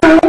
No.